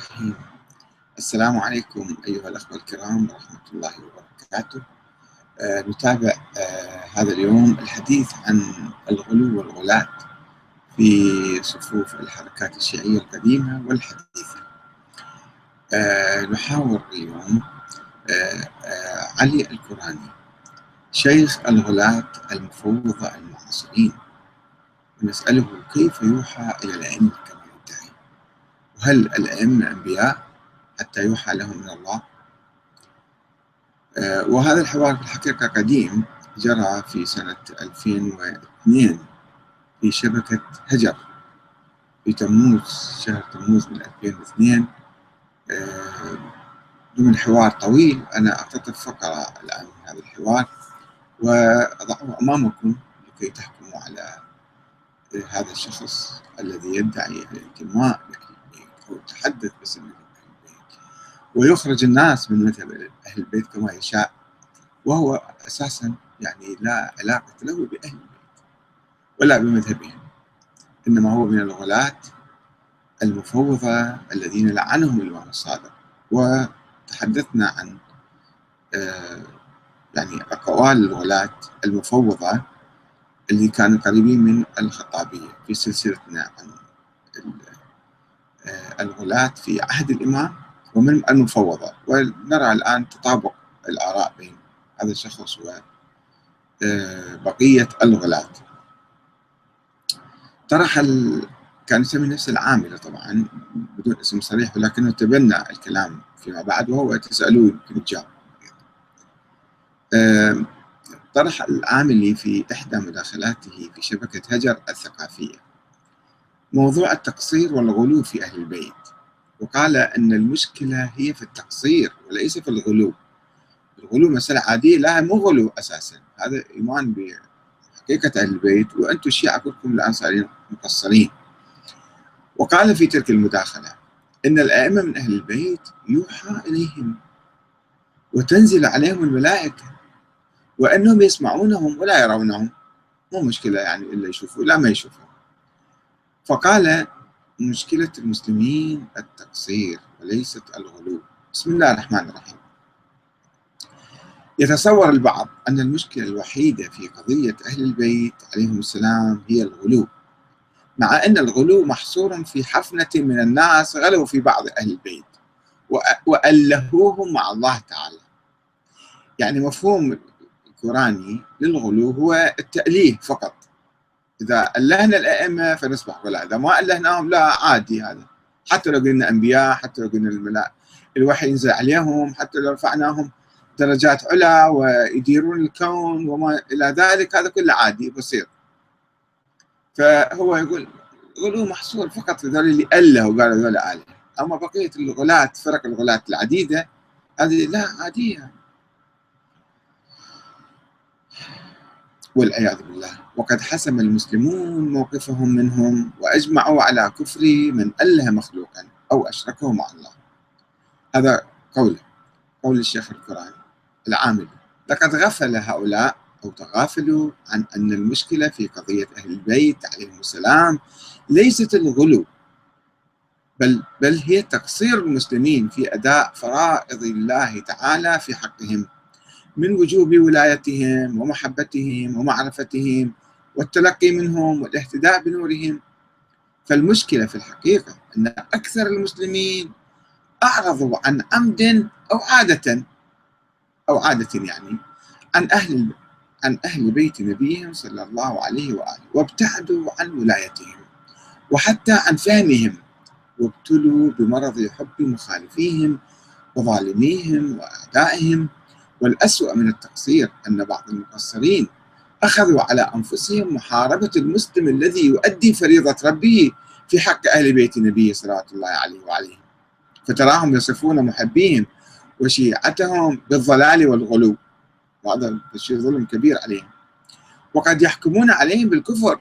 الرحيم. السلام عليكم أيها الأخوة الكرام ورحمة الله وبركاته. آه نتابع آه هذا اليوم الحديث عن الغلو والغلاة في صفوف الحركات الشيعية القديمة والحديثة. آه نحاور اليوم آه آه علي الكراني شيخ الغلاة المفوضة المعاصرين. ونسأله كيف يوحى إلى كما يدعي وهل الأئمة أنبياء حتى يوحى لهم من الله؟ آه وهذا الحوار في الحقيقة قديم جرى في سنة 2002 في شبكة هجر في تموز شهر تموز من 2002 آه ضمن حوار طويل أنا أقتطف فقرة الآن من هذا الحوار وأضعه أمامكم لكي تحكموا على هذا الشخص الذي يدعي الانتماء لأهل يتحدث باسم أهل البيت. ويخرج الناس من مذهب أهل البيت كما يشاء. وهو أساسا يعني لا علاقة له بأهل البيت ولا بمذهبهم. إنما هو من الغلاة المفوضة الذين لعنهم الإمام الصادق. وتحدثنا عن آه يعني أقوال الغلاة المفوضة اللي كانوا قريبين من الخطابية في سلسلتنا عن الغلاة في عهد الإمام ومن المفوضة ونرى الآن تطابق الآراء بين هذا الشخص وبقية الغلاة طرح. كان يسمي نفسه العاملة طبعا بدون اسم صريح ولكنه تبنى الكلام فيما بعد وهو تسألوه يمكن تجاوب طرح العاملي في إحدى مداخلاته في شبكة هجر الثقافية موضوع التقصير والغلو في أهل البيت. وقال أن المشكلة هي في التقصير وليس في الغلو. الغلو مسألة عادية لا مو غلو أساسا. هذا إيمان بحقيقة أهل البيت وأنتم الشيعة كلكم الآن صارين مقصرين. وقال في تلك المداخلة إن الأئمة من أهل البيت يوحى إليهم وتنزل عليهم الملائكة وأنهم يسمعونهم ولا يرونهم. مو مشكلة يعني إلا يشوفوا لا ما يشوفوا فقال مشكلة المسلمين التقصير وليست الغلو. بسم الله الرحمن الرحيم. يتصور البعض أن المشكلة الوحيدة في قضية أهل البيت عليهم السلام هي الغلو مع أن الغلو محصور في حفنة من الناس غلوا في بعض أهل البيت وألهوهم مع الله تعالى. يعني مفهوم القرآني للغلو هو التأليه فقط. إذا ألهنا الأئمة فنصبح غلاة إذا ما ألهناهم لا عادي هذا. حتى لو قلنا أنبياء حتى لو قلنا الملائكة الوحي ينزل عليهم حتى لو رفعناهم درجات علا ويديرون الكون وما إلى ذلك هذا كله عادي بسيط. فهو يقول غلو محصور فقط في ذول اللي ألهوا قالوا ذول آلهة أما بقية الغلاة فرق الغلاة العديدة هذه لا عادية. والعياذ بالله. وقد حسم المسلمون موقفهم منهم وأجمعوا على كفر من أله مخلوقا أو أشركه مع الله. هذا قوله قول الشيخ القرآن العامل. لقد غفل هؤلاء أو تغافلوا عن أن المشكلة في قضية أهل البيت عليهم السلام ليست الغلو بل بل هي تقصير المسلمين في أداء فرائض الله تعالى في حقهم. من وجوب ولايتهم ومحبتهم ومعرفتهم والتلقي منهم والاهتداء بنورهم. فالمشكلة في الحقيقة أن أكثر المسلمين أعرضوا عن عمد أو عادة أو عادة يعني عن أهل عن أهل بيت نبيهم صلى الله عليه وآله وابتعدوا عن ولايتهم وحتى عن فهمهم وابتلوا بمرض حب مخالفيهم وظالميهم وأعدائهم والأسوأ من التقصير أن بعض المقصرين أخذوا على أنفسهم محاربة المسلم الذي يؤدي فريضة ربه في حق أهل بيت النبي صلى الله عليه وعليه فتراهم يصفون محبيهم وشيعتهم بالضلال والغلو. وهذا الشيء ظلم كبير عليهم. وقد يحكمون عليهم بالكفر.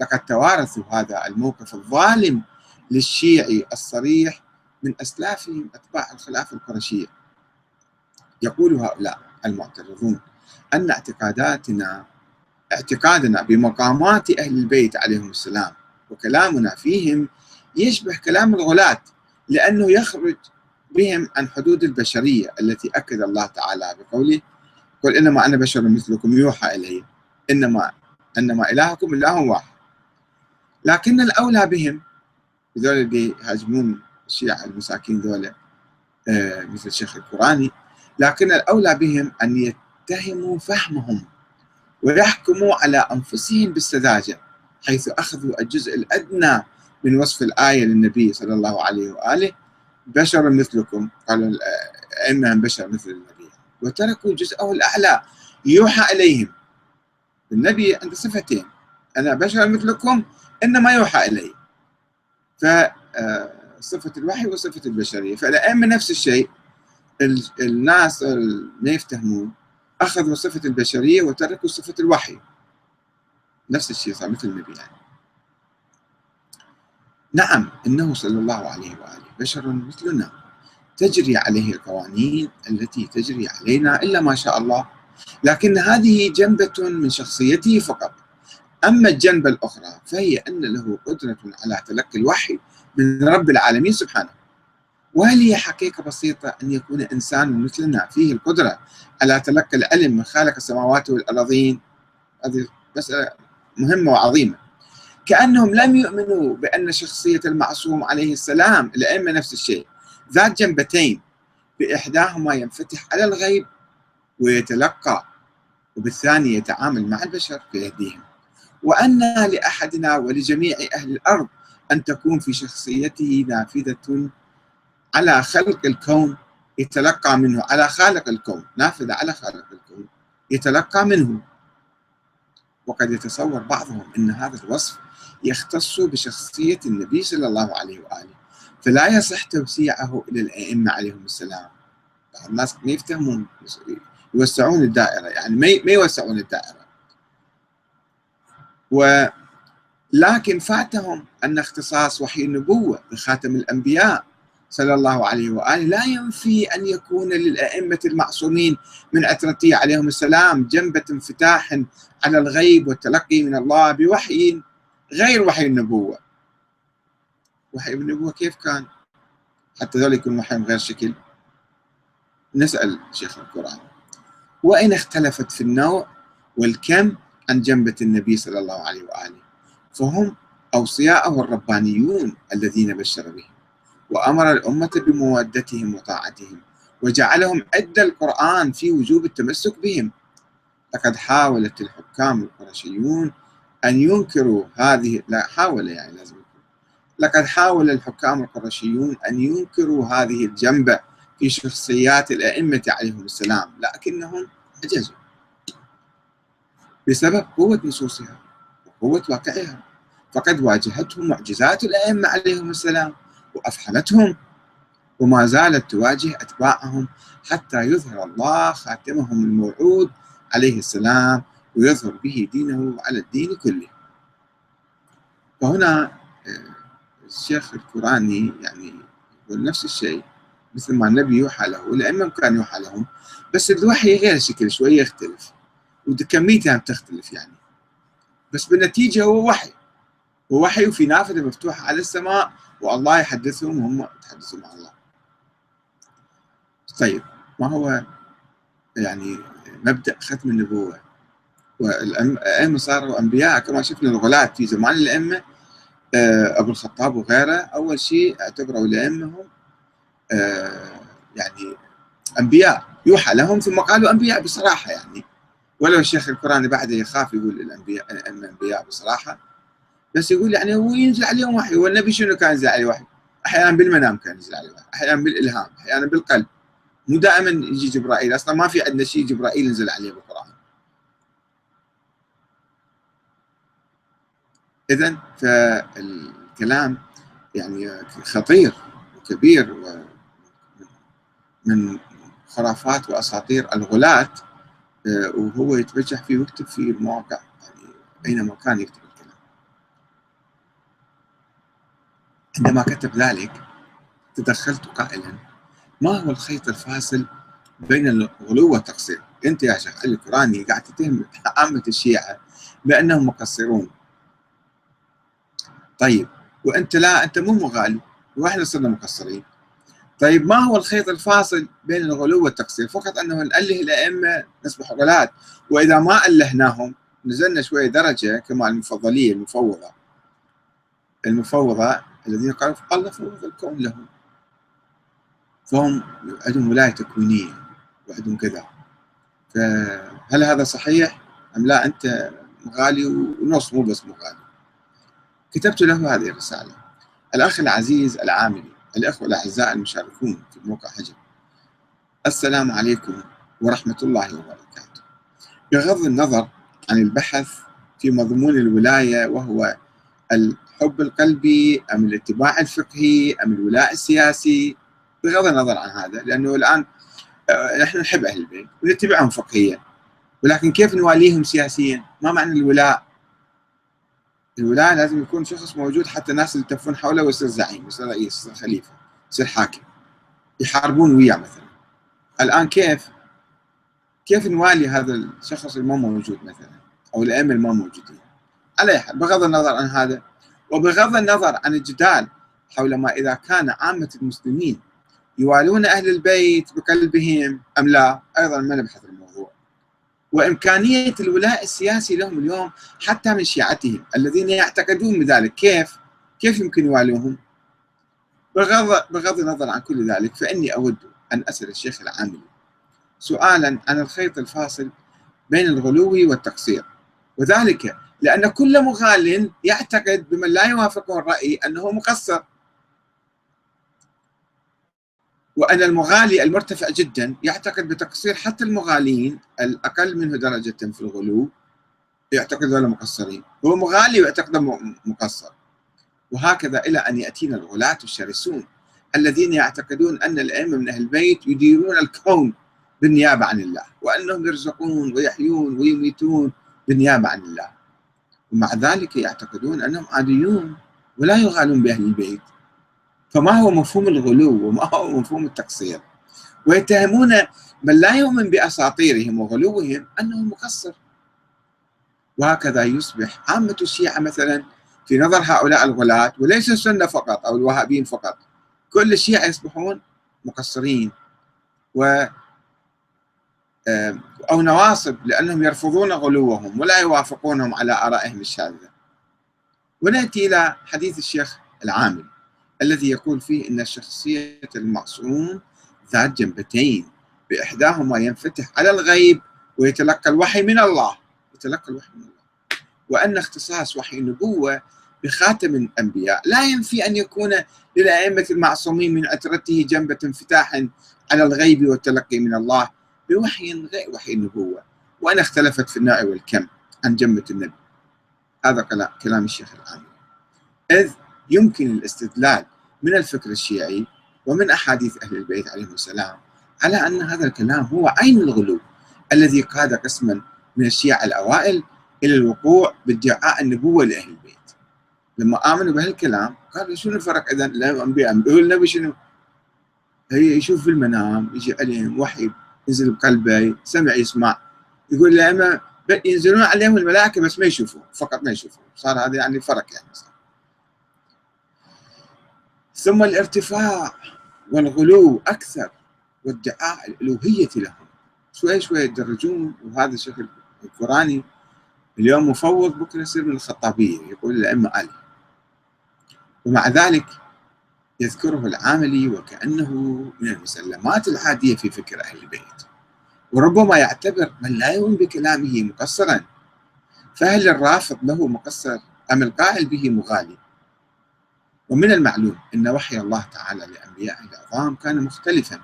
لقد توارثوا هذا الموقف الظالم للشيعي الصريح من أسلافهم أتباع الخلافة القرشية. يقول هؤلاء المعترضون أن اعتقاداتنا اعتقادنا بمقامات أهل البيت عليهم السلام وكلامنا فيهم يشبه كلام الغلاة لأنه يخرج بهم عن حدود البشرية التي أكد الله تعالى بقوله قل إنما أنا بشر مثلكم يوحى إلي إنما إنما إلهكم إله واحد. لكن الأولى بهم هذول اللي يهاجمون الشيعة المساكين ذولا آه مثل الشيخ القرآني لكن الأولى بهم أن يتهموا فهمهم ويحكموا على أنفسهم بالسذاجة حيث أخذوا الجزء الأدنى من وصف الآية للنبي صلى الله عليه وآله بشر مثلكم قالوا الأئمة بشر مثل النبي وتركوا جزءه الأعلى يوحى إليهم النبي عنده صفتين أنا بشر مثلكم إنما يوحى إلي. فصفة الوحي وصفة البشرية. فالأئمة نفس الشيء الناس ما يفتهمون أخذوا صفة البشرية وتركوا صفة الوحي. نفس الشيء صار مثل النبي يعني. نعم إنه صلى الله عليه وآله بشر مثلنا. تجري عليه القوانين التي تجري علينا إلا ما شاء الله. لكن هذه جنبة من شخصيته فقط. أما الجنبة الأخرى فهي أن له قدرة على تلقي الوحي من رب العالمين سبحانه. وهل هي حقيقة بسيطة أن يكون إنسان مثلنا فيه القدرة. على تلقي العلم من خالق السماوات والأرضين هذه مسألة مهمة وعظيمة. كأنهم لم يؤمنوا بأن شخصية المعصوم عليه السلام الأئمة نفس الشيء ذات جنبتين بإحداهما ينفتح على الغيب ويتلقى وبالثاني يتعامل مع البشر فيهديهم وأن لأحدنا ولجميع أهل الأرض أن تكون في شخصيته نافذة على خلق الكون يتلقى منه على خالق الكون نافذة على خالق الكون يتلقى منه. وقد يتصور بعضهم أن هذا الوصف يختص بشخصية النبي صلى الله عليه وآله فلا يصح توسيعه إلى الأئمة عليهم السلام. بعض الناس ما يفتهمون يوسعون الدائرة يعني ما يوسعون الدائرة. ولكن فاتهم أن اختصاص وحي النبوة بخاتم الأنبياء صلى الله عليه وآله. لا ينفي أن يكون للأئمة المعصومين من عترته عليهم السلام جنبة انفتاح على الغيب والتلقي من الله بوحي غير وحي النبوة. وحي النبوة كيف كان؟ حتى ذلك يكون وحي غير شكل. نسأل شيخ القرآن. وإن اختلفت في النوع والكم عن جنبة النبي صلى الله عليه وآله فهم أوصياءه الربانيون الذين بشر بهم. وأمر الأمة بمودتهم وطاعتهم وجعلهم أدى القرآن في وجوب التمسك بهم. لقد حاولت الحكام القرشيون أن ينكروا هذه لا حاول يعني لازم لقد حاول الحكام القرشيون أن ينكروا هذه الجنبة في شخصيات الأئمة عليهم السلام لكنهم عجزوا بسبب قوة نصوصها وقوة واقعها. فقد واجهتهم معجزات الأئمة عليهم السلام وأفحمتهم وما زالت تواجه أتباعهم حتى يظهر الله خاتمهم الموعود عليه السلام ويظهر به دينه على الدين كله. فهنا آه، الشيخ القرآني يعني يقول نفس الشيء مثل ما النبي يوحى له الأئمة كان يوحى لهم بس الوحي غير شكل شوية يختلف وكميتها تختلف يعني. بس بالنتيجة هو وحي هو وحي وفي نافذة مفتوحة على السماء والله يحدثهم وهم يتحدثوا مع الله. طيب ما هو يعني مبدأ ختم النبوة؟ والأئمة صاروا أنبياء كما شفنا الغلاة في زمان الأئمة آه، أبو الخطاب وغيره. أول شيء اعتبروا الأئمة هم آه، يعني أنبياء. يوحى لهم ثم قالوا أنبياء بصراحة يعني. ولو الشيخ القرآن بعده يخاف يقول الأنبياء الأئمة أنبياء بصراحة. بس يقول يعني هو ينزل عليهم وحي. والنبي شنو كان ينزل عليه وحي؟ أحيانا بالمنام كان ينزل عليه وحي. أحيانا بالإلهام أحيانا بالقلب. مو دائما يجي جبرائيل. أصلا ما في عندنا شيء جبرائيل ينزل عليه بالقرآن. اذا فالكلام يعني خطير وكبير من خرافات وأساطير الغلاة آه، وهو يتبجح فيه ويكتب في المواقع يعني أينما كان يكتب. عندما كتب ذلك تدخلت قائلا ما هو الخيط الفاصل بين الغلو والتقصير؟ أنت يا شيخ علي القرآني قاعد تتهم عامة الشيعة بأنهم مقصرون. طيب وأنت لا أنت مو مغالي وإحنا صرنا مقصرين. طيب ما هو الخيط الفاصل بين الغلو والتقصير؟ فقط أنه نأله الأئمة نصبح غلاة وإذا ما ألهناهم نزلنا شوية درجة كما المفضلية المفوضة. المفوضة الذين قالوا الله الكون لهم. فهم عندهم ولاية تكوينية وعندهم كذا. فهل هذا صحيح أم لا؟ أنت مغالي ونص مو بس مغالي. كتبت له هذه الرسالة. الأخ العزيز العاملي الإخوة الأعزاء المشاركون في موقع حجر. السلام عليكم ورحمة الله وبركاته. بغض النظر عن البحث في مضمون الولاية وهو الحب القلبي أم الاتباع الفقهي أم الولاء السياسي بغض النظر عن هذا لأنه الآن آه، نحن نحب أهل البيت ونتبعهم فقهيا ولكن كيف نواليهم سياسيا؟ ما معنى الولاء؟ الولاء لازم يكون شخص موجود حتى الناس اللي يلتفون حوله ويصير زعيم يصير رئيس يصير خليفة يصير حاكم يحاربون وياه مثلا الآن كيف؟ كيف نوالي هذا الشخص اللي ما موجود مثلا أو الأئمة اللي ما موجودين؟ على بغض النظر عن هذا وبغض النظر عن الجدال حول ما إذا كان عامة المسلمين يوالون أهل البيت بقلبهم أم لا أيضا ما نبحث الموضوع. وإمكانية الولاء السياسي لهم اليوم حتى من شيعتهم الذين يعتقدون بذلك. كيف؟ كيف يمكن يوالوهم؟ بغض, بغض النظر عن كل ذلك فإني أود أن أسأل الشيخ العاملي سؤالا عن الخيط الفاصل بين الغلو والتقصير وذلك لأن كل مغال يعتقد بمن لا يوافقه الرأي أنه مقصر. وأن المغالي المرتفع جدا يعتقد بتقصير حتى المغالين الأقل منه درجة في الغلو يعتقد ولا مقصرين. هو مغالي ويعتقد مقصر. وهكذا إلى أن يأتينا الغلاة الشرسون الذين يعتقدون أن الأئمة من أهل البيت يديرون الكون بالنيابة عن الله وأنهم يرزقون ويحيون ويميتون بالنيابة عن الله. ومع ذلك يعتقدون أنهم عاديون ولا يغالون بأهل البيت. فما هو مفهوم الغلو وما هو مفهوم التقصير؟ ويتهمون من لا يؤمن بأساطيرهم وغلوهم أنه مقصر. وهكذا يصبح عامة الشيعة مثلا في نظر هؤلاء الغلاة وليس السنة فقط أو الوهابيين فقط كل الشيعة يصبحون مقصرين. و أو نواصب لأنهم يرفضون غلوهم ولا يوافقونهم على آرائهم الشاذة. ونأتي إلى حديث الشيخ العامل الذي يقول فيه إن شخصية المعصوم ذات جنبتين بإحداهما ينفتح على الغيب ويتلقى الوحي من الله يتلقى الوحي من الله. وأن اختصاص وحي النبوة بخاتم الأنبياء لا ينفي أن يكون للأئمة المعصومين من عترته جنبة انفتاح على الغيب والتلقي من الله. بوحي غير وحي النبوة وان اختلفت في النوع والكم عن جنبه النبي. هذا كلام الشيخ العامي إذ يمكن الاستدلال من الفكر الشيعي ومن أحاديث أهل البيت عليهم السلام على أن هذا الكلام هو عين الغلو الذي قاد قسما من الشيعة الأوائل إلى الوقوع بادعاء النبوة لأهل البيت. لما آمنوا بهالكلام قالوا شنو الفرق إذا الأنبياء هو النبي شنو؟ هي يشوف في المنام يجي عليهم وحي ينزل بقلبه سمع يسمع. يقول لما ينزلون عليهم الملائكة بس ما يشوفون فقط ما يشوفون. صار هذا يعني فرق يعني صار. ثم الارتفاع والغلو أكثر وادعاء الألوهية لهم. شوي شوي يتدرجون وهذا الشكل القرآني. اليوم مفوض بكرة يصير من الخطابية يقول الأئمة علي. ومع ذلك يذكره العاملي وكأنه من المسلمات العادية في فكر أهل البيت. وربما يعتبر من لا يؤمن بكلامه مقصرا. فهل الرافض له مقصر أم القائل به مغالي؟ ومن المعلوم أن وحي الله تعالى لأنبيائه العظام كان مختلفا.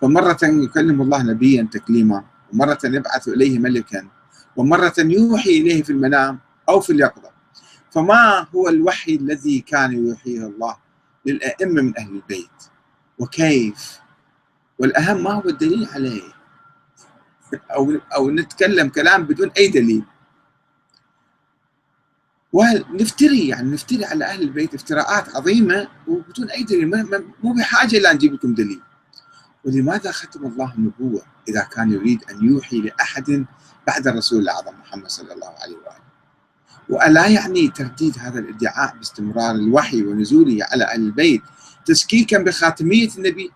فمرة يكلم الله نبيا تكليما ومرة يبعث إليه ملكا ومرة يوحي إليه في المنام أو في اليقظة. فما هو الوحي الذي كان يوحيه الله؟ للأئمة من أهل البيت. وكيف؟ والأهم ما هو الدليل عليه. أو, أو نتكلم كلام بدون أي دليل. ونفتري يعني نفتري على أهل البيت افتراءات عظيمة وبدون أي دليل؟ مو بحاجة إلى نجيب لكم دليل. ولماذا ختم الله النبوة إذا كان يريد أن يوحي لأحد بعد الرسول الأعظم محمد صلى الله عليه وآله؟ وألا يعني ترديد هذا الادعاء باستمرار الوحي ونزوله على أهل البيت تشكيكا بخاتمية النبي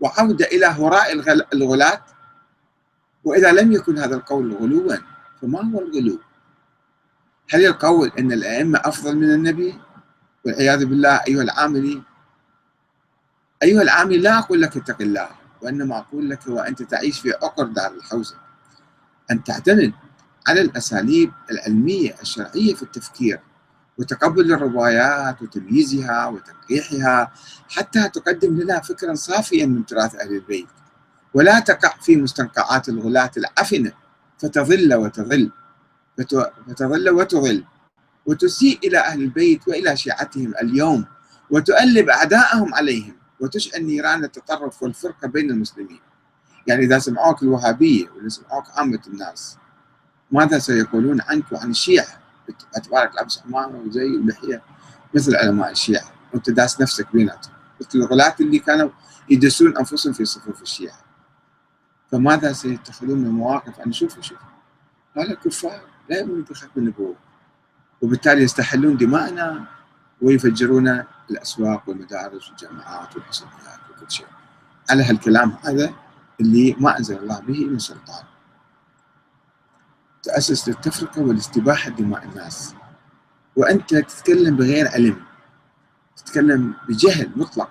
وعودة إلى هراء الغلاة وإذا لم يكن هذا القول غلوا فما هو الغلو؟ هل القول أن الأئمة أفضل من النبي؟ والعياذ بالله أيها العاملي أيها العامل لا أقول لك اتق الله وإنما أقول لك وأنت تعيش في عقر دار الحوزة أن تعتمد على الأساليب العلمية الشرعية في التفكير وتقبل الروايات وتمييزها وتنقيحها حتى تقدم لنا فكرا صافيا من تراث أهل البيت. ولا تقع في مستنقعات الغلاة العفنة فتظل وتظل فتظل وتظل وتسيء إلى أهل البيت وإلى شيعتهم اليوم وتؤلب أعداءهم عليهم وتشعل نيران التطرف والفرقة بين المسلمين. يعني إذا سمعوك الوهابية ولا سمعوك عامة الناس ماذا سيقولون عنك وعن الشيعة اعتبارك لابس عمامة وزي ولحية مثل علماء الشيعة. وانت داس نفسك بيناتهم. مثل الغلاة اللي كانوا يدسون أنفسهم في صفوف الشيعة. فماذا سيتخذون من مواقف؟ أن شوفوا شوفوا هؤلاء كفار. لا يؤمنون بختم النبوة وبالتالي يستحلون دماءنا ويفجرون الأسواق والمدارس والجامعات والحسابات وكل شيء. على هالكلام هذا اللي ما أنزل الله به من سلطان. تأسس للتفرقة والاستباحة دماء الناس. وأنت تتكلم بغير علم تتكلم بجهل مطلق.